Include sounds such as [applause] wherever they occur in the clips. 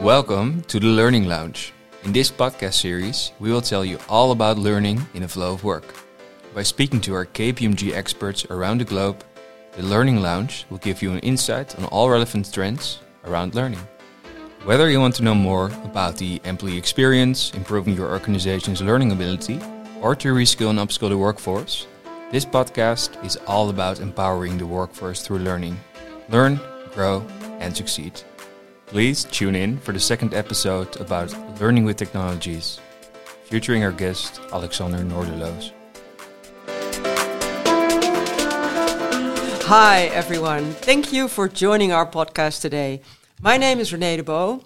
Welcome to the Learning Lounge. In this podcast series, we will tell you all about learning in the flow of work. By speaking to our KPMG experts around the globe, the Learning Lounge will give you an insight on all relevant trends around learning. Whether you want to know more about the employee experience, improving your organization's learning ability, or to reskill and upskill the workforce, this podcast is all about empowering the workforce through learning. Learn, grow, and succeed. Please tune in for the second episode about learning with technologies, featuring our guest Alexander Noordeloos. Hi, everyone. Thank you for joining our podcast today. My name is Renee de Boo,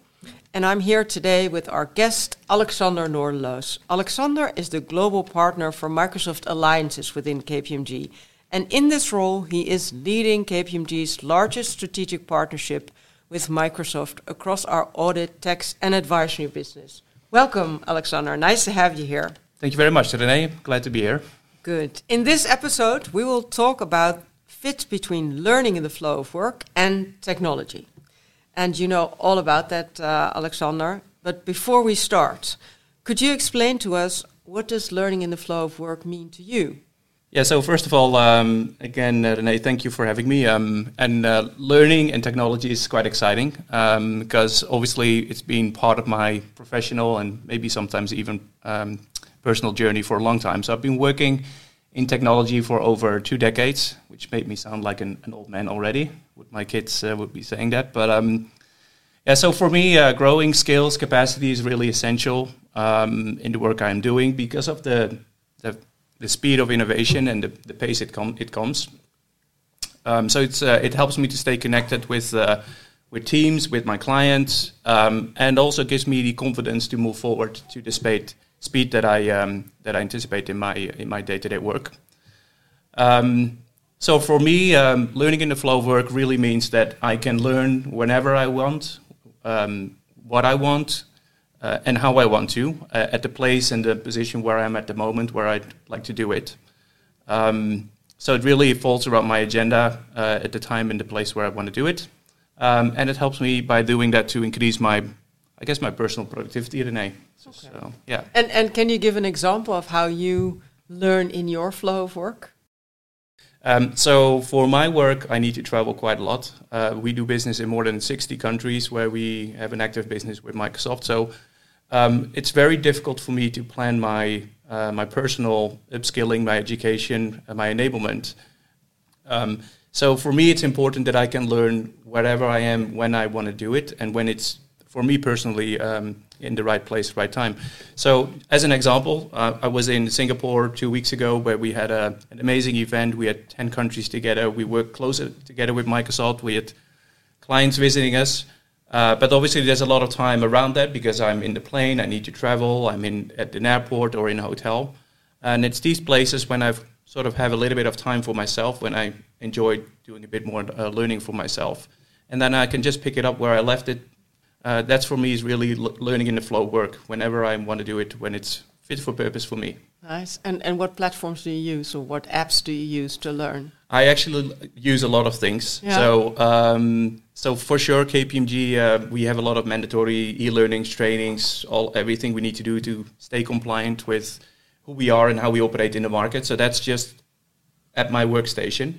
and I'm here today with our guest, Alexander Noordeloos. Alexander is the global partner for Microsoft Alliances within KPMG. And in this role, he is leading KPMG's largest strategic partnership with Microsoft across our audit, tax, and advisory business. Welcome, Alexander. Nice to have you here. Thank you very much, Renee. Glad to be here. Good. In this episode, we will talk about fit between learning in the flow of work and technology. And you know all about that, uh, Alexander. But before we start, could you explain to us what does learning in the flow of work mean to you? Yeah, so first of all, um, again, uh, Renee, thank you for having me. Um, and uh, learning and technology is quite exciting um, because obviously it's been part of my professional and maybe sometimes even um, personal journey for a long time. So I've been working in technology for over two decades, which made me sound like an, an old man already. Would my kids uh, would be saying that, but um, yeah. So for me, uh, growing skills capacity is really essential um, in the work I'm doing because of the the, the speed of innovation and the, the pace it com- it comes. Um, so it's uh, it helps me to stay connected with uh, with teams, with my clients, um, and also gives me the confidence to move forward to the speed speed that I um, that I anticipate in my in my day to day work. Um, so for me, um, learning in the flow of work really means that I can learn whenever I want, um, what I want, uh, and how I want to, uh, at the place and the position where I'm at the moment, where I'd like to do it. Um, so it really falls around my agenda uh, at the time and the place where I want to do it, um, and it helps me by doing that to increase my, I guess, my personal productivity, Renee. Okay. So yeah. And and can you give an example of how you learn in your flow of work? Um, so for my work, I need to travel quite a lot. Uh, we do business in more than 60 countries where we have an active business with Microsoft. So um, it's very difficult for me to plan my uh, my personal upskilling, my education, uh, my enablement. Um, so for me, it's important that I can learn wherever I am when I want to do it, and when it's for me personally um, in the right place, right time. So, as an example, uh, I was in Singapore two weeks ago where we had a, an amazing event. We had 10 countries together. We worked closer together with Microsoft. We had clients visiting us. Uh, but obviously, there's a lot of time around that because I'm in the plane, I need to travel, I'm in at an airport or in a hotel. And it's these places when I've sort of have a little bit of time for myself, when I enjoy doing a bit more uh, learning for myself. And then I can just pick it up where I left it uh, that's for me is really l- learning in the flow work whenever I want to do it when it's fit for purpose for me. Nice. And and what platforms do you use or what apps do you use to learn? I actually use a lot of things. Yeah. So um, so for sure, KPMG uh, we have a lot of mandatory e-learnings, trainings, all everything we need to do to stay compliant with who we are and how we operate in the market. So that's just at my workstation.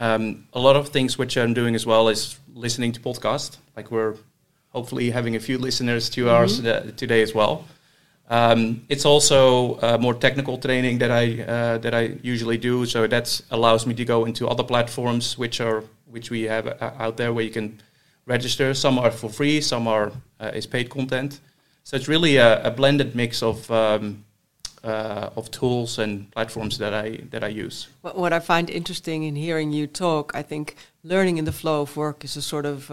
Um, a lot of things which I'm doing as well is listening to podcasts. Like we're hopefully having a few listeners to mm-hmm. ours uh, today as well. Um, it's also uh, more technical training that I uh, that I usually do, so that allows me to go into other platforms which are which we have uh, out there where you can register. Some are for free, some are uh, is paid content. So it's really a, a blended mix of um, uh, of tools and platforms that I that I use. What I find interesting in hearing you talk, I think learning in the flow of work is a sort of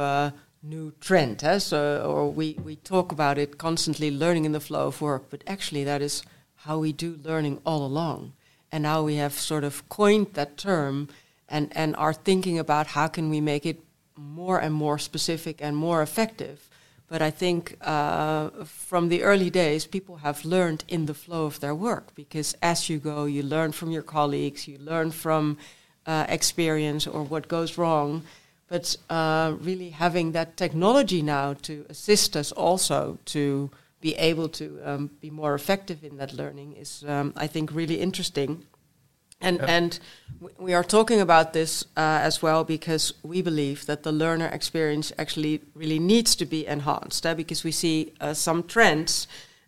new trend. Eh? So, or we, we talk about it constantly, learning in the flow of work, but actually that is how we do learning all along. And now we have sort of coined that term and, and are thinking about how can we make it more and more specific and more effective. But I think uh, from the early days, people have learned in the flow of their work because as you go, you learn from your colleagues, you learn from uh, experience or what goes wrong but uh, really having that technology now to assist us also to be able to um, be more effective in that learning is, um, I think, really interesting. And Yeah. and we are talking about this uh, as well because we believe that the learner experience actually really needs to be enhanced. Uh, because we see uh, some trends,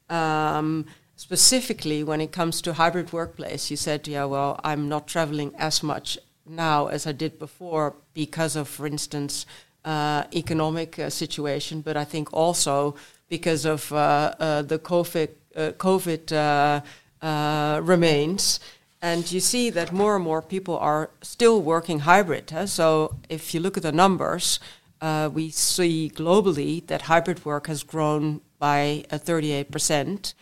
um, specifically when it comes to hybrid workplace. You said, yeah, well, I'm not traveling as much now as I did before because of, for instance, uh, economic uh, situation, but I think also because of uh, uh, the COVID, uh, COVID uh, remains. And you see that more and more people are still working hybrid. Huh? So if you look at the numbers, we see globally that hybrid work has grown by uh, 38%.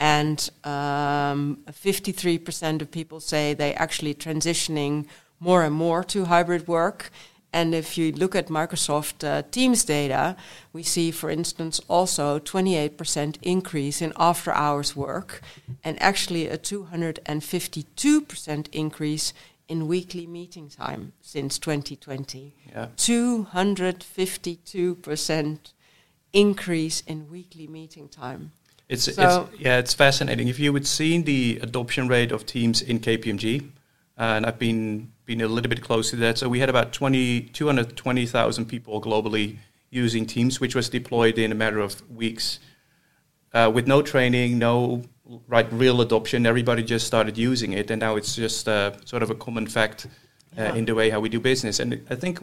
And um, 53% of people say they actually transitioning more and more to hybrid work. And if you look at Microsoft uh, Teams data, we see, for instance, also 28% increase in after hours work and actually a 252% increase in weekly meeting time since 2020. Yeah. 252% increase in weekly meeting time. It's, So- it's yeah, it's fascinating. If you would see the adoption rate of Teams in KPMG, and I've been been a little bit close to that. So we had about 20, 220,000 people globally using Teams, which was deployed in a matter of weeks, uh, with no training, no right real adoption. Everybody just started using it, and now it's just uh, sort of a common fact uh, Yeah. in the way how we do business. And I think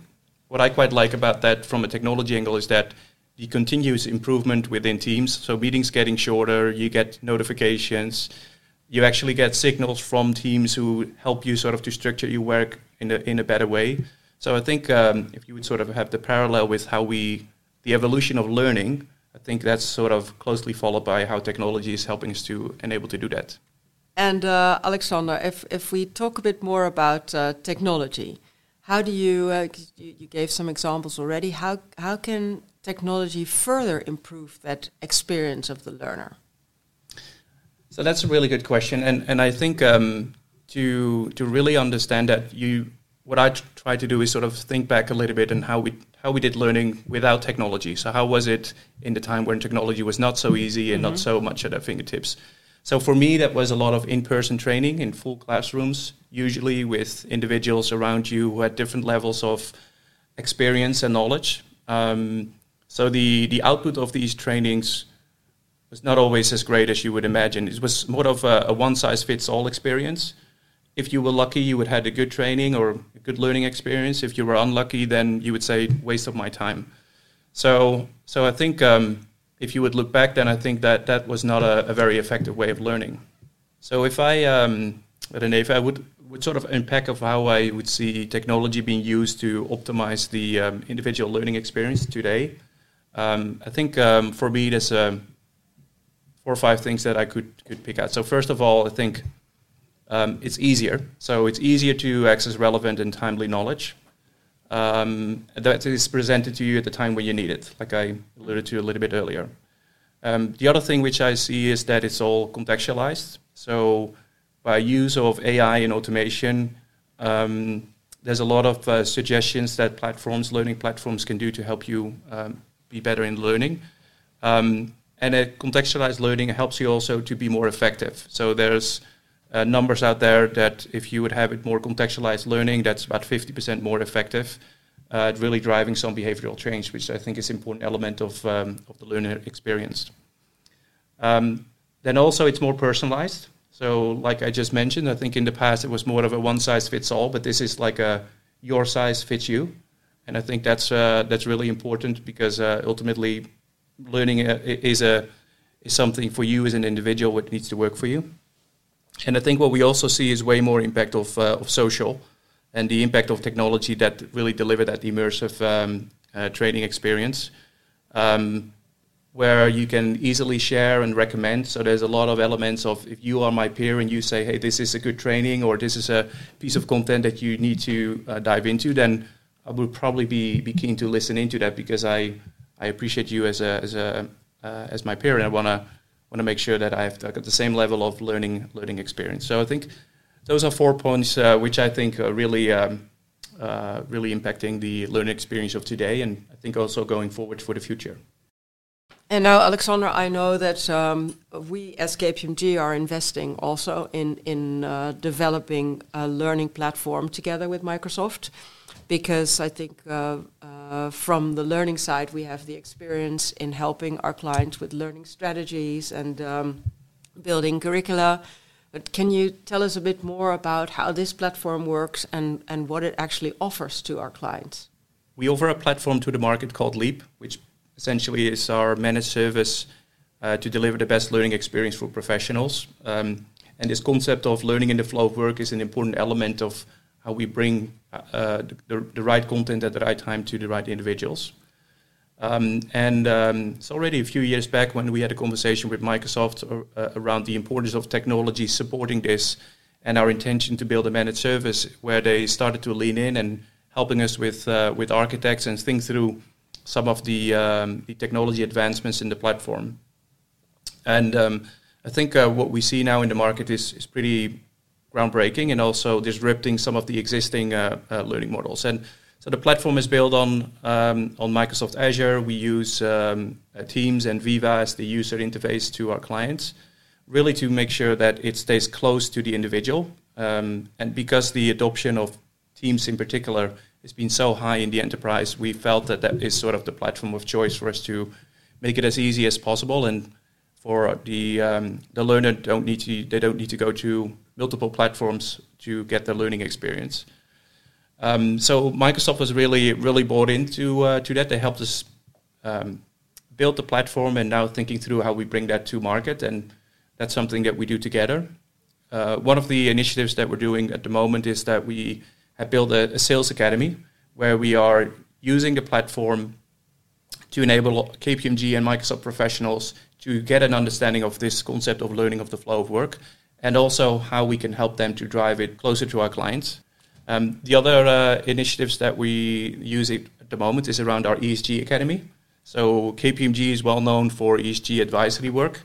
what I quite like about that from a technology angle is that the continuous improvement within teams. So meetings getting shorter, you get notifications, you actually get signals from teams who help you sort of to structure your work in a in a better way. So I think um, if you would sort of have the parallel with how we the evolution of learning, I think that's sort of closely followed by how technology is helping us to enable to do that. And uh, Alexander, if, if we talk a bit more about uh, technology, how do you, uh, you, you gave some examples already, how, how can technology further improve that experience of the learner? So that's a really good question, and and I think um, to to really understand that you what I try to do is sort of think back a little bit and how we how we did learning without technology. So how was it in the time when technology was not so easy and not so much at our fingertips? So for me, that was a lot of in-person training in full classrooms, usually with individuals around you who had different levels of experience and knowledge. Um, so the the output of these trainings was not always as great as you would imagine. It was more of a, a one-size-fits-all experience. If you were lucky, you would have had a good training or a good learning experience. If you were unlucky, then you would say waste of my time. So, so I think um, if you would look back, then I think that that was not a, a very effective way of learning. So if I, um, I don't know, if I would would sort of unpack of how I would see technology being used to optimize the um, individual learning experience today, um, I think um, for me there's um, four or five things that I could could pick out. So first of all, I think um, it's easier. So it's easier to access relevant and timely knowledge um, that is presented to you at the time when you need it, like I alluded to a little bit earlier. Um, the other thing which I see is that it's all contextualized. So by use of AI and automation, um, there's a lot of uh, suggestions that platforms, learning platforms, can do to help you um, be better in learning. Um, and a contextualized learning helps you also to be more effective. So there's uh, numbers out there that if you would have it more contextualized learning, that's about 50% more effective uh, at really driving some behavioral change, which I think is an important element of, um, of the learner experience. Um, then also it's more personalized. So like I just mentioned, I think in the past it was more of a one size fits all, but this is like a your size fits you. And I think that's, uh, that's really important because uh, ultimately learning is, a, is something for you as an individual what needs to work for you. And I think what we also see is way more impact of, uh, of social and the impact of technology that really deliver that immersive um, uh, training experience, um, where you can easily share and recommend. So there's a lot of elements of if you are my peer and you say, hey, this is a good training or this is a piece of content that you need to uh, dive into, then I would probably be, be keen to listen into that because I, I appreciate you as a, as a uh, as my peer and I want to want to make sure that I've got the same level of learning learning experience. So I think those are four points uh, which I think are really um, uh, really impacting the learning experience of today, and I think also going forward for the future. And now, Alexander, I know that um, we as KPMG are investing also in in uh, developing a learning platform together with Microsoft, because I think uh, uh, from the learning side we have the experience in helping our clients with learning strategies and um, building curricula. But can you tell us a bit more about how this platform works and, and what it actually offers to our clients? We offer a platform to the market called Leap, which essentially is our managed service uh, to deliver the best learning experience for professionals. Um, and this concept of learning in the flow of work is an important element of how we bring uh, the, the, right content at the right time to the right individuals. Um, and um, it's already a few years back when we had a conversation with Microsoft uh, around the importance of technology supporting this and our intention to build a managed service where they started to lean in and helping us with, uh, with architects and think through some of the, um, the technology advancements in the platform. And um, I think uh, what we see now in the market is, is pretty groundbreaking and also disrupting some of the existing uh, uh, learning models. And so the platform is built on um, on Microsoft Azure. We use um, uh, Teams and Viva as the user interface to our clients, really to make sure that it stays close to the individual. Um, and because the adoption of Teams in particular has been so high in the enterprise, we felt that that is sort of the platform of choice for us to make it as easy as possible and for the um, the learner don't need to they don't need to go to multiple platforms to get their learning experience. Um, so Microsoft was really really bought into uh, to that. They helped us um, build the platform, and now thinking through how we bring that to market, and that's something that we do together. Uh, one of the initiatives that we're doing at the moment is that we have built a, a sales academy where we are using the platform to enable KPMG and Microsoft professionals to get an understanding of this concept of learning of the flow of work and also how we can help them to drive it closer to our clients. Um, the other uh, initiatives that we use at the moment is around our ESG Academy. So KPMG is well known for ESG advisory work,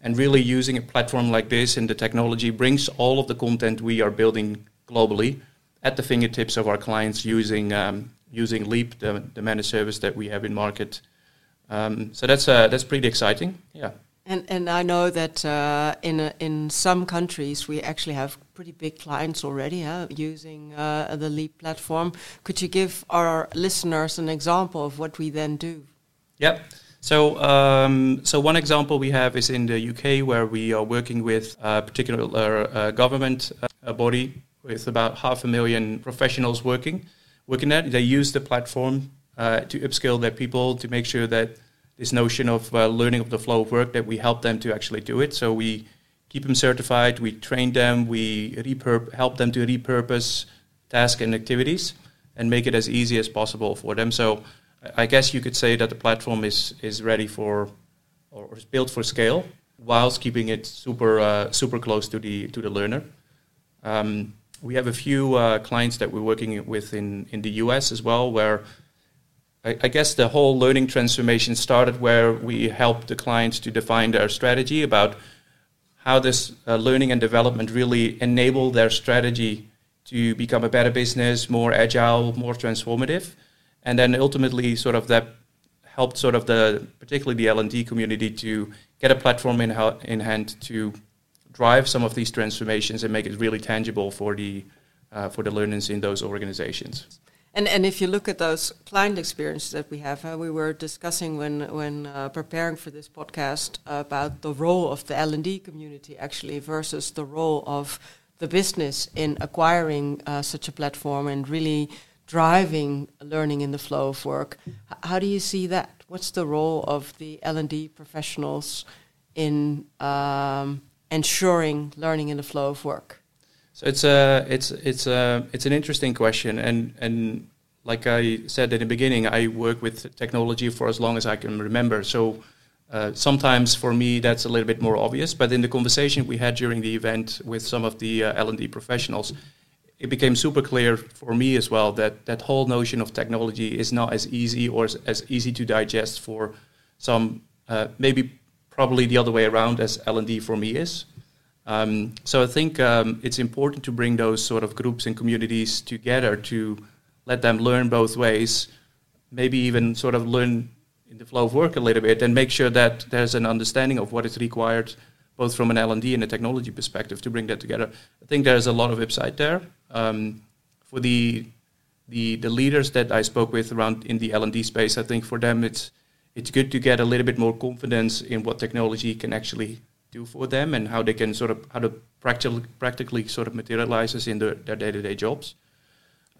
and really using a platform like this and the technology brings all of the content we are building globally at the fingertips of our clients using um, using Leap, the, the managed service that we have in market. Um, so that's uh, that's pretty exciting. Yeah. And and I know that uh, in a, in some countries we actually have pretty big clients already huh, using uh, the Leap platform. Could you give our listeners an example of what we then do? Yeah. So, um, so one example we have is in the UK, where we are working with a particular uh, government uh, body with about half a million professionals working working at. They use the platform uh, to upskill their people to make sure that this notion of uh, learning of the flow of work that we help them to actually do it. So we keep them certified, we train them, we repurp- help them to repurpose tasks and activities, and make it as easy as possible for them. So I guess you could say that the platform is is ready for or is built for scale, whilst keeping it super uh, super close to the to the learner. Um, we have a few uh, clients that we're working with in, in the US as well, where I, guess the whole learning transformation started where we helped the clients to define their strategy about how this uh, learning and development really enable their strategy to become a better business, more agile, more transformative, and then ultimately sort of that helped sort of the particularly the L&D community to get a platform in, in hand to drive some of these transformations and make it really tangible for the uh, for the learners in those organizations. And and if you look at those client experiences that we have, uh, we were discussing when when uh, preparing for this podcast about the role of the L and D community actually versus the role of the business in acquiring uh, such a platform and really driving learning in the flow of work. How do you see that? What's the role of the L and D professionals in um, ensuring learning in the flow of work? So it's a it's it's a it's an interesting question, and and like I said in the beginning, I work with technology for as long as I can remember. So uh, sometimes for me that's a little bit more obvious, but in the conversation we had during the event with some of the uh, L and D professionals, it became super clear for me as well that that whole notion of technology is not as easy or as, as easy to digest for some uh, maybe probably the other way around as L&D for me is. Um, so I think um, it's important to bring those sort of groups and communities together to let them learn both ways, maybe even sort of learn in the flow of work a little bit, and make sure that there's an understanding of what is required, both from an L and D and a technology perspective, to bring that together. I think there's a lot of upside there. Um, for the the the leaders that I spoke with around in the L and D space, I think for them it's it's good to get a little bit more confidence in what technology can actually do for them and how they can sort of how to practically practically sort of materializes in their, their day-to-day jobs.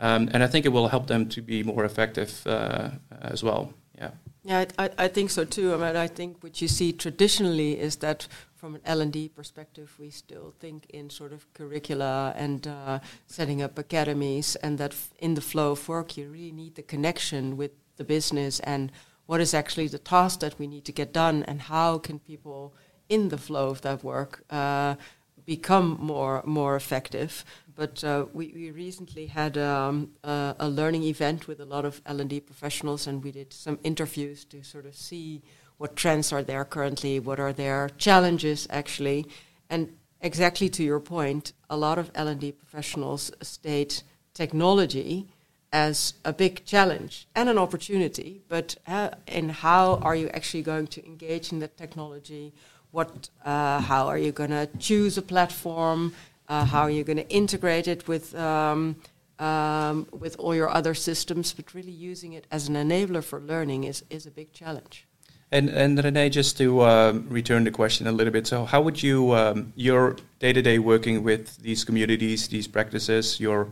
Um, and I think it will help them to be more effective uh, as well. Yeah. Yeah, I, I think so too. I mean, I think what you see traditionally is that from an L&D perspective, we still think in sort of curricula and uh, setting up academies, and that f- in the flow of work, you really need the connection with the business and what is actually the task that we need to get done, and how can people in the flow of that work uh, become more more effective. But uh, we, we recently had um, a learning event with a lot of L&D professionals, and we did some interviews to sort of see what trends are there currently, what are their challenges actually, and exactly to your point, a lot of L&D professionals state technology as a big challenge and an opportunity, but uh, in how are you actually going to engage in that technology? What, uh, how are you going to choose a platform? Uh, how are you going to integrate it with um, um, with all your other systems? But really using it as an enabler for learning is is a big challenge. And and Renee, just to um, return the question a little bit, so how would you um, your day to day working with these communities, these practices, your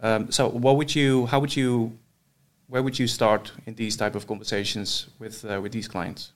um, so what would you how would you where would you start in these type of conversations with uh, with these clients?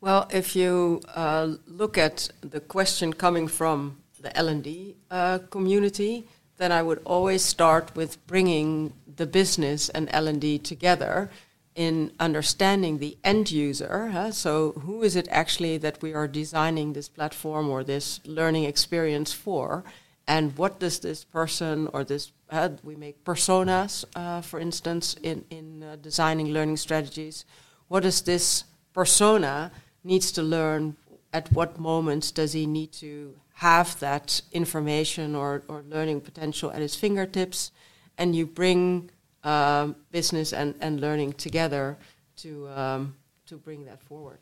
Well, if you uh, look at the question coming from the L&D uh, community, then I would always start with bringing the business and L&D together in understanding the end user. Huh? So, who is it actually that we are designing this platform or this learning experience for? And what does this person or this uh, we make personas, uh, for instance, in in uh, designing learning strategies. What does this persona needs to learn? At what moments does he need to have that information or, or learning potential at his fingertips? And you bring um, business and, and learning together to um, to bring that forward.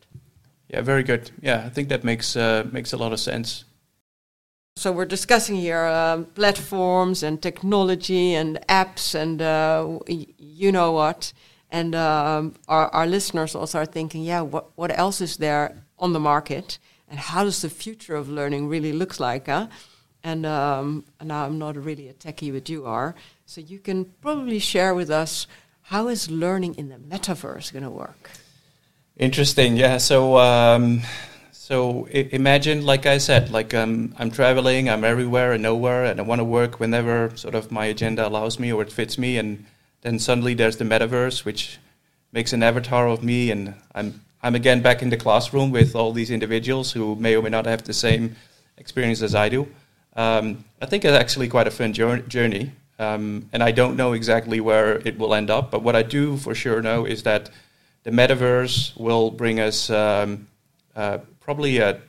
Yeah, very good. Yeah, I think that makes uh, makes a lot of sense. So we're discussing here um, platforms and technology and apps and uh, y- you know what. And um, our, our listeners also are thinking, yeah, what what else is there on the market, and how does the future of learning really looks like? Huh? And, um, now I'm not really a techie, but you are. So you can probably share with us how is learning in the metaverse going to work? Interesting. Yeah. So, um, so I- imagine, like I said, like um, I'm traveling, I'm everywhere and nowhere, and I want to work whenever sort of my agenda allows me or it fits me, and then suddenly there's the metaverse, which makes an avatar of me, and I'm I'm again back in the classroom with all these individuals who may or may not have the same experience as I do. Um, I think it's actually quite a fun journey, um, and I don't know exactly where it will end up. But what I do for sure know is that the metaverse will bring us um, uh, probably a,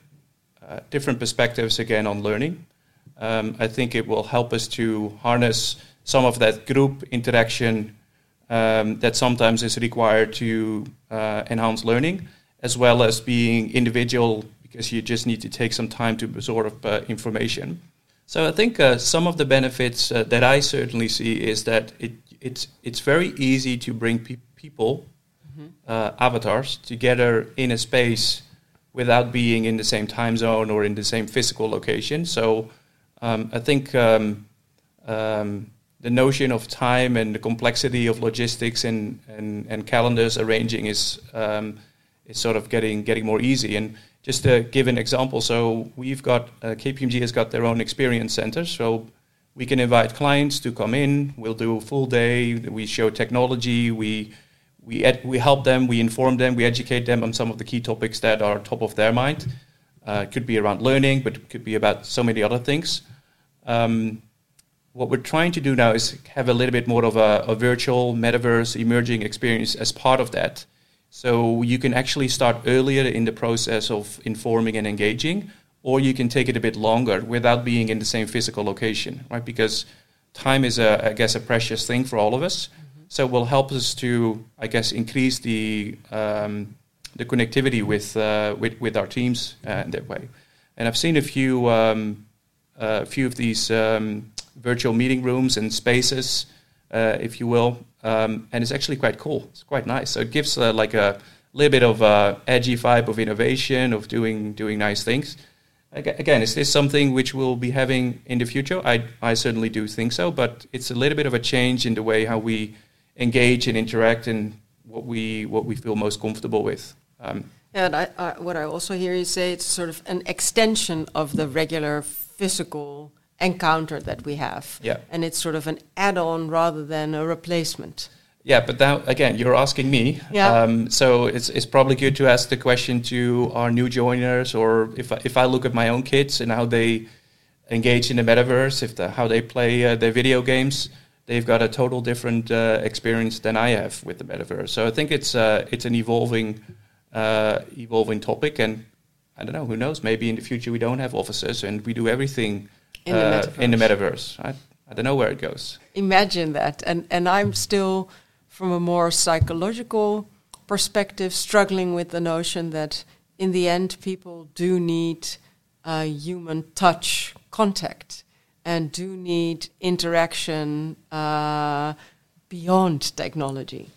uh, different perspectives again on learning. Um, I think it will help us to harness some of that group interaction um, that sometimes is required to uh, enhance learning, as well as being individual because you just need to take some time to absorb uh, information. So I think uh, some of the benefits uh, that I certainly see is that it, it's it's very easy to bring pe- people, mm-hmm. Uh, avatars, together in a space without being in the same time zone or in the same physical location. So um, I think. Um, um, the notion of time and the complexity of logistics and, and, and calendars arranging is um, is sort of getting getting more easy. And just to give an example, so we've got uh, KPMG has got their own experience center, so we can invite clients to come in. We'll do a full day. We show technology. We we ed- we help them. We inform them. We educate them on some of the key topics that are top of their mind. Uh, it could be around learning, but it could be about so many other things. Um, what we're trying to do now is have a little bit more of a, a, virtual metaverse emerging experience as part of that. So you can actually start earlier in the process of informing and engaging, or you can take it a bit longer without being in the same physical location, right? Because time is a, I guess, a precious thing for all of us. So it will help us to, I guess, increase the um, the connectivity with, uh, with with our teams uh, in that way. And I've seen a few um, a few of these um, virtual meeting rooms and spaces, uh, if you will, um, and it's actually quite cool. It's quite nice. So it gives uh, like a little bit of a edgy vibe of innovation, of doing doing nice things. Again, is this something which we'll be having in the future? I I certainly do think so, but it's a little bit of a change in the way how we engage and interact and what we what we feel most comfortable with. Um, and I, I, what I also hear you say, it's sort of an extension of the regular physical encounter that we have. Yeah. And it's sort of an add-on rather than a replacement. Yeah, but now again, you're asking me. Yeah. Um, so it's it's probably good to ask the question to our new joiners, or if I, if I look at my own kids and how they engage in the metaverse, if the, how they play uh, their video games they've got a total different uh, experience than I have with the metaverse. So I think it's uh, it's an evolving uh, evolving topic, and I don't know. Who knows? Maybe in the future we don't have offices and we do everything in the uh, metaverse. in the metaverse. I, I don't know where it goes. Imagine that, and and I'm still from a more psychological perspective struggling with the notion that in the end people do need uh, human touch contact and do need interaction uh, beyond technology.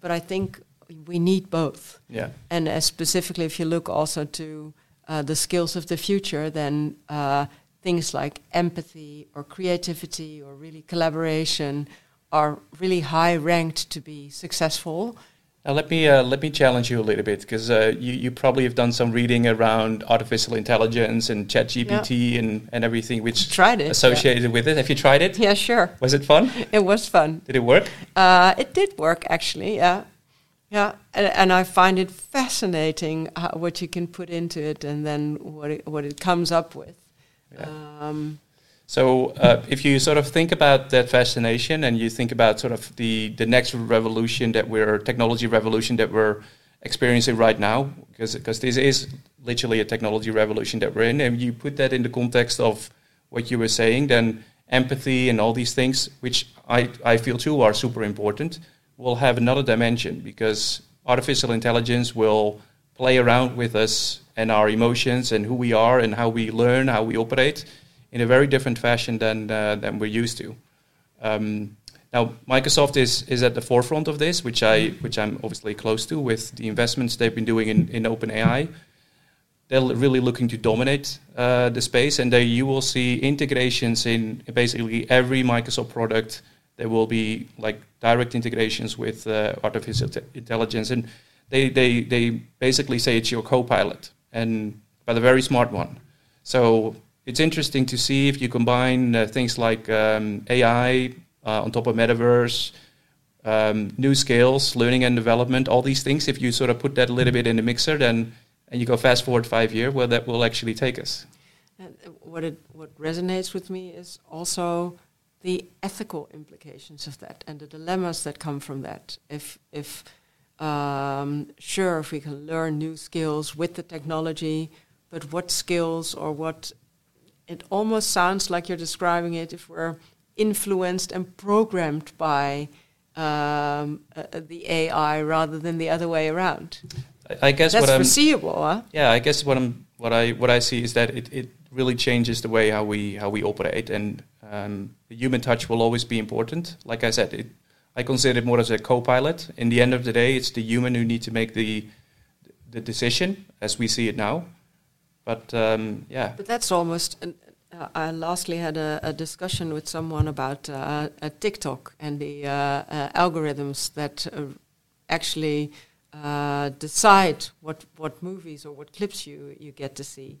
But I think we need both. Yeah. And uh, specifically, if you look also to uh, the skills of the future, then uh, things like empathy or creativity or really collaboration are really high ranked to be successful. Now let me uh, let me challenge you a little bit because uh, you you probably have done some reading around artificial intelligence and ChatGPT and and everything which Tried it, associated with it. Have you tried it? Yeah, sure. Was it fun? It was fun. Did it work? Uh, it did work actually. Yeah, yeah, and, and I find it fascinating how, what you can put into it and then what it, what it comes up with. Yeah. Um, So uh, if you sort of think about that fascination and you think about sort of the, the next revolution that we're, technology revolution that we're experiencing right now, because, because this is literally a technology revolution that we're in, and you put that in the context of what you were saying, then empathy and all these things, which I, I feel too are super important, will have another dimension because artificial intelligence will play around with us and our emotions and who we are and how we learn, how we operate in a very different fashion than uh, than we're used to. Um, now, Microsoft is is at the forefront of this, which I which I'm obviously close to with the investments they've been doing in in OpenAI. They're really looking to dominate uh, the space, and there you will see integrations in basically every Microsoft product. There will be like direct integrations with uh, artificial te- intelligence, and they, they they basically say it's your co-pilot, and but a very smart one. So it's interesting to see if you combine uh, things like um, AI uh, on top of metaverse, um, new skills, learning and development, all these things. If you sort of put that a little bit in the mixer, then and you go fast forward five years, where that will actually take us. And what it what resonates with me is also the ethical implications of that and the dilemmas that come from that. If if um, sure, if we can learn new skills with the technology, but what skills or what it almost sounds like you're describing it if we're influenced and programmed by um, uh, the AI rather than the other way around. I, I guess That's what I'm foreseeable, huh? yeah, I guess what I'm what I what I see is that it, it really changes the way how we how we operate, and um, the human touch will always be important. Like I said, it, I consider it more as a co-pilot. In the end of the day, it's the human who need to make the the decision as we see it now. But um, yeah, But that's almost. An, uh, I lastly had a, a discussion with someone about uh, TikTok and the uh, uh, algorithms that uh, actually uh, decide what what movies or what clips you you get to see.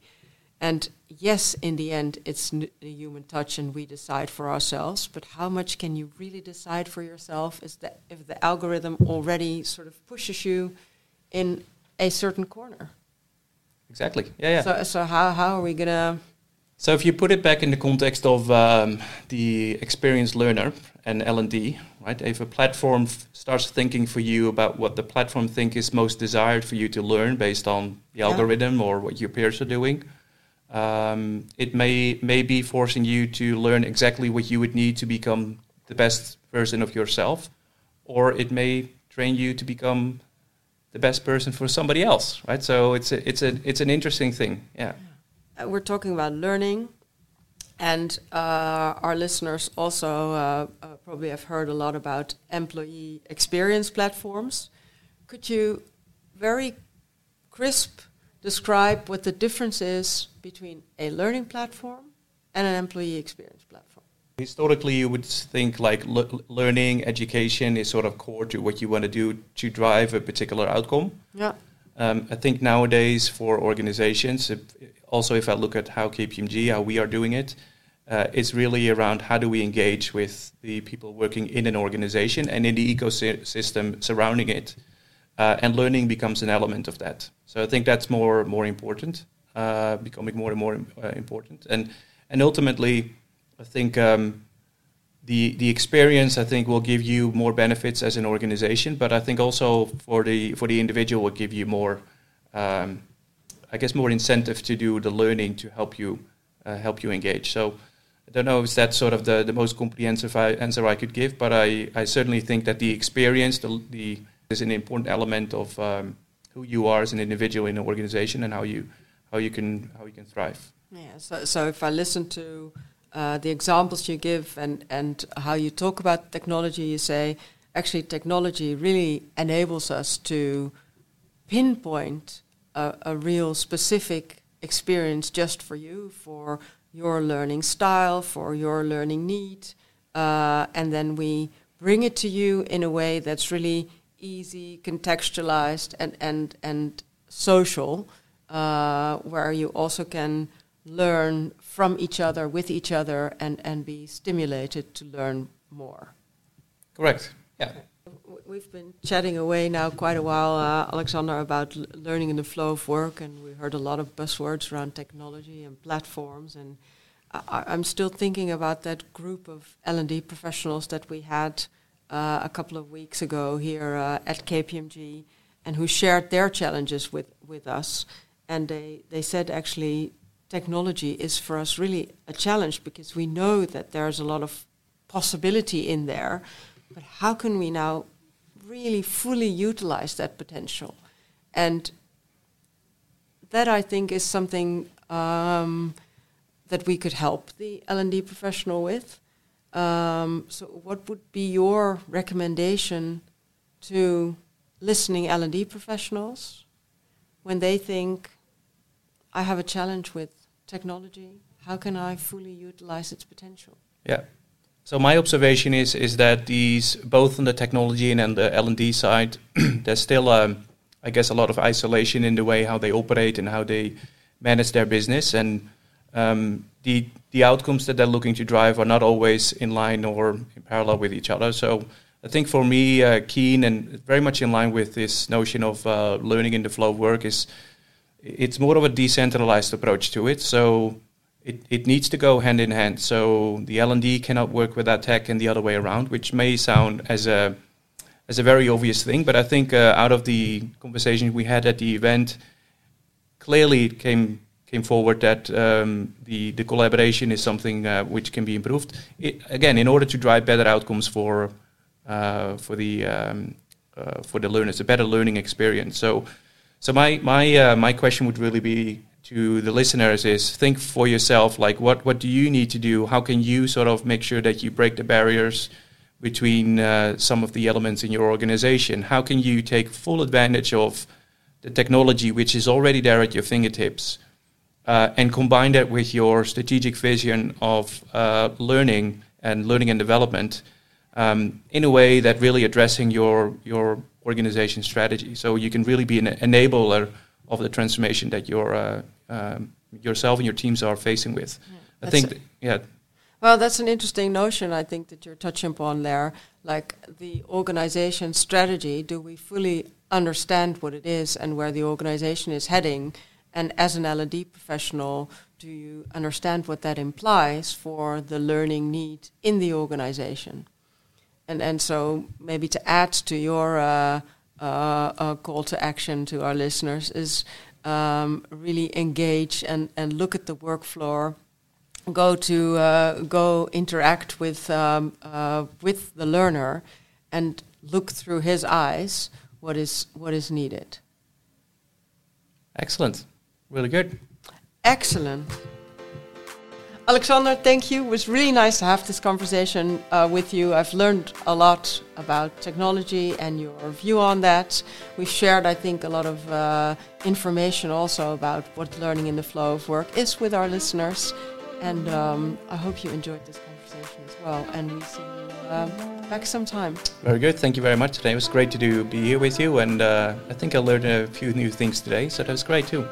And yes, in the end, it's n- the human touch, and we decide for ourselves. But how much can you really decide for yourself? Is that if the algorithm already sort of pushes you in a certain corner? exactly. Yeah, yeah. So, so how how are we gonna? So if you put it back in the context of um, the experienced learner and L&D, right? If a platform f- starts thinking for you about what the platform think is most desired for you to learn based on the Yeah. algorithm or what your peers are doing, Um, it may may be forcing you to learn exactly what you would need to become the best version of yourself, or it may train you to become the best person for somebody else, right? So it's a, it's a it's an interesting thing, yeah. Uh, we're talking about learning, and uh, our listeners also uh, uh, probably have heard a lot about employee experience platforms. Could you very crisp describe what the difference is between a learning platform and an employee experience platform? Historically, you would think like le- learning, education is sort of core to what you want to do to drive a particular outcome. Yeah. Um, I think nowadays for organizations, if, also if I look at how KPMG, how we are doing it, uh, it's really around how do we engage with the people working in an organization and in the ecosystem surrounding it, uh, and learning becomes an element of that. So I think that's more more important, uh, becoming more and more uh, important, and and ultimately, I think. Um, the, the experience I think will give you more benefits as an organization, but I think also for the for the individual will give you more, um, I guess, more incentive to do the learning to help you uh, help you engage. So I don't know if that's sort of the, the most comprehensive answer I could give, but I, I certainly think that the experience the, the is an important element of um, who you are as an individual in an organization and how you how you can how you can thrive. Yeah. So so if I listen to uh, the examples you give and and how you talk about technology, you say actually technology really enables us to pinpoint a, a real specific experience just for you for your learning style for your learning need uh, and then we bring it to you in a way that's really easy, contextualized, and and and social, uh, where you also can learn from each other, with each other, and and be stimulated to learn more. Correct. Yeah. We've been chatting away now quite a while, uh, Alexander, about learning in the flow of work, and we heard a lot of buzzwords around technology and platforms. And I, I'm still thinking about that group of L and D professionals that we had uh, a couple of weeks ago here uh, at KPMG and who shared their challenges with, with us. And they, they said actually technology is for us really a challenge because we know that there's a lot of possibility in there. But how can we now really fully utilize that potential? And that I think is something um, that we could help the L&D professional with. Um, so, what would be your recommendation to listening L and D professionals when they think, "I have a challenge with technology. How can I fully utilize its potential?" Yeah. So my observation is is that these both on the technology and on the L and D side, [clears throat] there's still, um, I guess, a lot of isolation in the way how they operate and how they manage their business and um, the the outcomes that they're looking to drive are not always in line or in parallel with each other. So I think for me, uh, keen and very much in line with this notion of uh, learning in the flow of work is it's more of a decentralized approach to it. So it, it needs to go hand in hand. So the L and D cannot work without tech and the other way around, which may sound as a as a very obvious thing, but I think uh, out of the conversation we had at the event, clearly it came came forward that um, the the collaboration is something uh, which can be improved. It, again, in order to drive better outcomes for uh, for the um, uh, for the learners, a better learning experience. So, so my my uh, my question would really be to the listeners is think for yourself like what what do you need to do? How can you sort of make sure that you break the barriers? between uh, some of the elements in your organization? How can you take full advantage of the technology which is already there at your fingertips uh, and combine that with your strategic vision of uh, learning and learning and development um, in a way that really addressing your your organization strategy. So you can really be an enabler of the transformation that your uh, um, yourself and your teams are facing with. Yeah, I think, th- yeah. Well, that's an interesting notion. I think that you're touching upon there, like the organization strategy. Do we fully understand what it is and where the organization is heading? And as an L&D professional, do you understand what that implies for the learning need in the organization? And and so maybe to add to your uh, uh, a call to action to our listeners is um, really engage and, and look at the work floor. Go to uh, go interact with um, uh, with the learner, and look through his eyes what is what is needed. Excellent, really good. Excellent. Alexander, thank you. It was really nice to have this conversation uh, with you. I've learned a lot about technology and your view on that. We've shared, I think, a lot of uh, information also about what learning in the flow of work is with our listeners. And um, I hope you enjoyed this conversation as well. And we see you uh, back sometime. Very good. Thank you very much today. It was great to do, be here with you. And uh, I think I learned a few new things today. So that was great too.